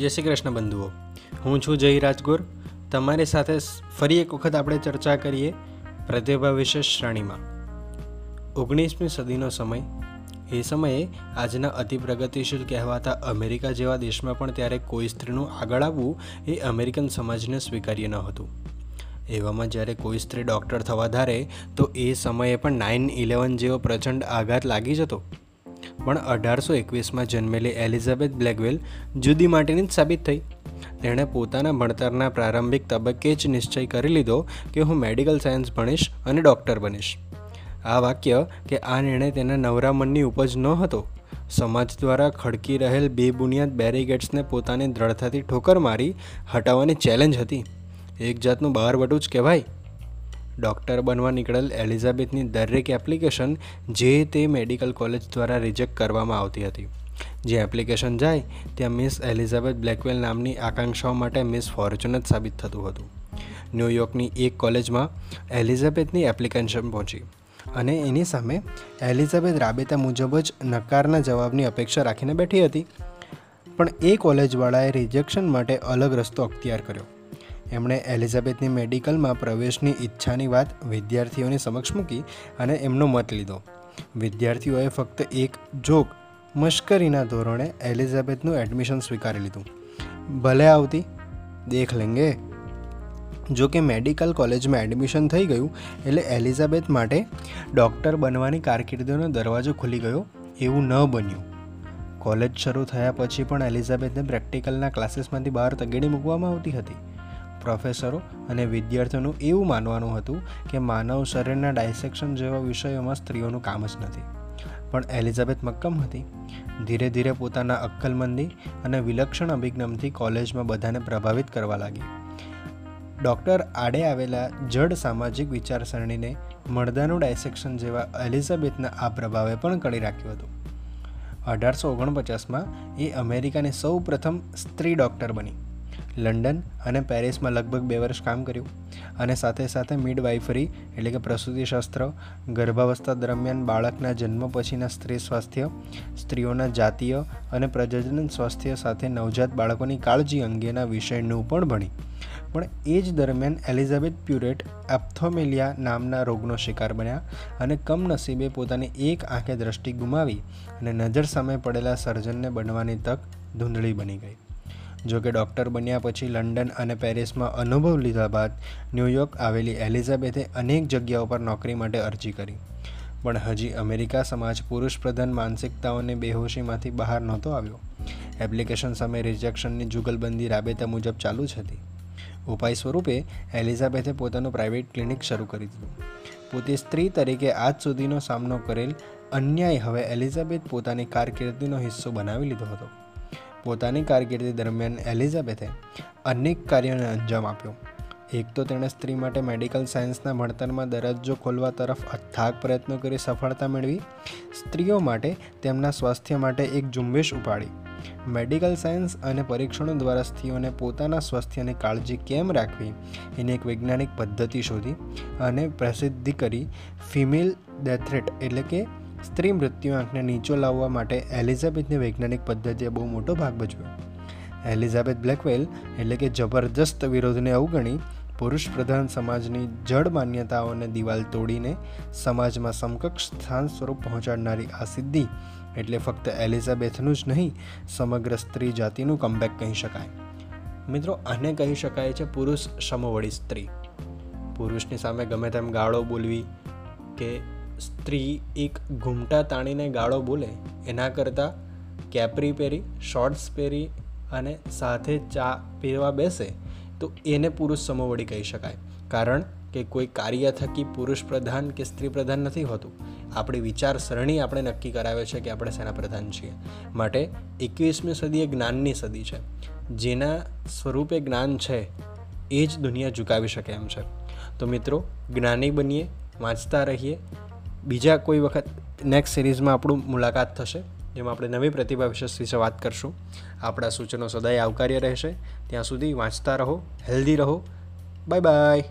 જય શ્રી કૃષ્ણ બંધુઓ. હું છું જય રાજગોર. તમારી સાથે ફરી એક વખત આપણે ચર્ચા કરીએ પ્રતિભા વિશેષ શ્રેણીમાં. ઓગણીસમી સદીનો સમય. એ સમયે આજના અતિ પ્રગતિશીલ કહેવાતા અમેરિકા જેવા દેશમાં પણ ત્યારે કોઈ સ્ત્રીનું આગળ આવવું એ અમેરિકન સમાજને સ્વીકાર્ય ન હતું. એવામાં જ્યારે કોઈ સ્ત્રી ડૉક્ટર થવા ધારે તો એ સમયે પણ નાઇન ઇલેવન જેવો પ્રચંડ આઘાત લાગી જતો. પણ અઢારસો એકવીસમાં જન્મેલી એલિઝાબેથ બ્લેકવેલ જુદી માટેની જ સાબિત થઈ. તેણે પોતાના ભણતરના પ્રારંભિક તબક્કે જ નિશ્ચય કરી લીધો કે હું મેડિકલ સાયન્સ ભણીશ અને ડૉક્ટર બનીશ. આ વાક્ય કે આ નિર્ણય તેના નવરા મનની ઉપજ ન હતો. સમાજ દ્વારા ખડકી રહેલ બે બુનિયાદ બેરીગેટ્સને પોતાની દ્રઢતાથી ઠોકર મારી હટાવવાની ચેલેન્જ હતી. એક જાતનું બહારવટું જ કહેવાય. ડૉક્ટર બનવા નીકળેલ એલિઝાબેથની દરેક એપ્લિકેશન જે તે મેડિકલ કોલેજ દ્વારા રિજેક્ટ કરવામાં આવતી હતી. જે એપ્લિકેશન જાય, ત્યાં મિસ એલિઝાબેથ બ્લેકવેલ નામની આકાંક્ષાઓ માટે મિસ ફોર્ચ્યુન જ સાબિત થતું હતું. ન્યૂયોર્કની એક કોલેજમાં એલિઝાબેથની એપ્લિકેશન પહોંચી અને એની સામે એલિઝાબેથ રાબેતા મુજબ જ નકારના જવાબની અપેક્ષા રાખીને બેઠી હતી. પણ એ કોલેજવાળાએ રિજેક્શન માટે અલગ રસ્તો અખ્તિયાર કર્યો. એમણે એલિઝાબેથની મેડિકલમાં પ્રવેશની ઈચ્છાની વાત વિદ્યાર્થીઓની સમક્ષ મૂકી અને એમનો મત લીધો. વિદ્યાર્થીઓએ ફક્ત એક જોક મશ્કરીના ધોરણે એલિઝાબેથનું એડમિશન સ્વીકારી લીધું. ભલે આવતી, દેખ લેંગે. જો કે મેડિકલ કોલેજમાં એડમિશન થઈ ગયું એટલે એલિઝાબેથ માટે ડૉક્ટર બનવાની કારકિર્દીનો દરવાજો ખુલી ગયો એવું ન બન્યું. કોલેજ શરૂ થયા પછી પણ એલિઝાબેથને પ્રેક્ટિકલના ક્લાસીસમાંથી બહાર તગેડી મૂકવામાં આવતી હતી. પ્રોફેસરો અને વિદ્યાર્થીઓનું એવું માનવાનું હતું કે માનવ શરીરના ડાયસેક્શન જેવા વિષયોમાં સ્ત્રીઓનું કામ જ નથી. પણ એલિઝાબેથ મક્કમ હતી. ધીરે ધીરે પોતાના અક્કલમંદી અને વિલક્ષણ અભિગમથી કોલેજમાં બધાને પ્રભાવિત કરવા લાગી. ડૉક્ટર આડે આવેલા જડ સામાજિક વિચારસરણીને મળદાનું ડાયસેક્શન જેવા એલિઝાબેથના આ પ્રભાવે પણ કરી રાખ્યું હતું. અઢારસો ઓગણપચાસમાં એ અમેરિકાની સૌ પ્રથમ સ્ત્રી ડૉક્ટર બની. લંડન અને પેરિસમાં લગભગ બે વર્ષ કામ કર્યું. અને સાથે સાથે મિડવાઇફરી એટલે કે પ્રસૂતિશાસ્ત્ર, ગર્ભાવસ્થા દરમિયાન બાળકના જન્મ પછીના સ્ત્રી સ્વાસ્થ્ય, સ્ત્રીઓના જાતીય અને પ્રજનન સ્વાસ્થ્ય સાથે નવજાત બાળકોની કાળજી અંગેના વિષયનું પણ ભણી. પણ એ જ દરમિયાન એલિઝાબેથ પ્યુરેટ એપ્થોમેલિયા નામના રોગનો શિકાર બન્યા અને કમનસીબે પોતાની એક આંખે દ્રષ્ટિ ગુમાવી અને નજર સામે પડેલા સર્જનને બનવાની તક ધૂંધળી બની ગઈ. જો કે ડૉક્ટર બન્યા પછી લંડન અને પેરિસમાં અનુભવ લીધા બાદ ન્યૂયોર્ક આવેલી એલિઝાબેથે અનેક જગ્યાઓ પર નોકરી માટે અરજી કરી. પણ હજી અમેરિકા સમાજ પુરુષ પ્રધાન માનસિકતાઓને બેહોશીમાંથી બહાર નહોતો આવ્યો. એપ્લિકેશન સામે રિજેક્શનની જુગલબંધી રાબેતા મુજબ ચાલુ જ હતી. ઉપાય સ્વરૂપે એલિઝાબેથે પોતાનું પ્રાઇવેટ ક્લિનિક શરૂ કરી દીધું. પોતે સ્ત્રી તરીકે આજ સુધીનો સામનો કરેલ અન્યાય હવે એલિઝાબેથ પોતાની કારકિર્દીનો હિસ્સો બનાવી લીધો હતો. પોતાની કારકિર્દી દરમિયાન એલિઝાબેથે અનેક કાર્યોને અંજામ આપ્યો. એક તો તેણે સ્ત્રી માટે મેડિકલ સાયન્સના ભણતરમાં દરજ્જો ખોલવા તરફ અથાગ પ્રયત્નો કરી સફળતા મેળવી, સ્ત્રીઓ માટે તેમના સ્વાસ્થ્ય માટે એક ઝુંબેશ ઉપાડી. મેડિકલ સાયન્સ અને પરીક્ષણો દ્વારા સ્ત્રીઓને પોતાના સ્વાસ્થ્યની કાળજી કેમ રાખવી એની એક વૈજ્ઞાનિક પદ્ધતિ શોધી અને પ્રસિદ્ધિ કરી ફિમેલ ડેથરેટ એટલે કે સ્ત્રી મૃત્યુ આંકને નીચો લાવવા માટે એલિઝાબેથની વૈજ્ઞાનિક પદ્ધતિએ બહુ મોટો ભાગ ભજવ્યો. એલિઝાબેથ બ્લેકવેલ એટલે કે જબરજસ્ત વિરોધને અવગણી પુરુષ પ્રધાન સમાજની જડ માન્યતાઓને દિવાલ તોડીને સમાજમાં સમકક્ષ સ્થાન સ્વરૂપ પહોંચાડનારી આ સિદ્ધિ એટલે ફક્ત એલિઝાબેથનું જ નહીં, સમગ્ર સ્ત્રી જાતિનું કમબેક કહી શકાય. મિત્રો, આને કહી શકાય છે પુરુષ સમવળી સ્ત્રી. પુરુષની સામે ગમે તેમ ગાળો બોલવી કે સ્ત્રી એક ઘૂમટા તાણીને ગાળો બોલે, એના કરતાં કેપરી પહેરી શોર્ટ્સ પહેરી અને સાથે ચા પીવા બેસે, તો એને પુરુષ સમોવડી કહી શકાય. કારણ કે કોઈ કાર્ય થકી પુરુષ પ્રધાન કે સ્ત્રી પ્રધાન નથી હોતું. આપણી વિચારસરણી આપણે નક્કી કરાવે છે કે આપણે સેના પ્રધાન છીએ. માટે એકવીસમી સદી એ જ્ઞાનની સદી છે. જેના સ્વરૂપે જ્ઞાન છે, એ જ દુનિયા ઝુકાવી શકે એમ છે. તો મિત્રો, જ્ઞાની બનીએ, વાંચતા રહીએ બીજા કોઈ વખત નેક્સ્ટ સિરીઝમાં આપણું મુલાકાત થશે, જેમાં આપણે નવી પ્રતિભા વિશેષ વિશે વાત કરશું. આપણા સૂચનો સદાય આવકાર્ય રહેશે. ત્યાં સુધી વાંચતા રહો, હેલ્ધી રહો. Bye bye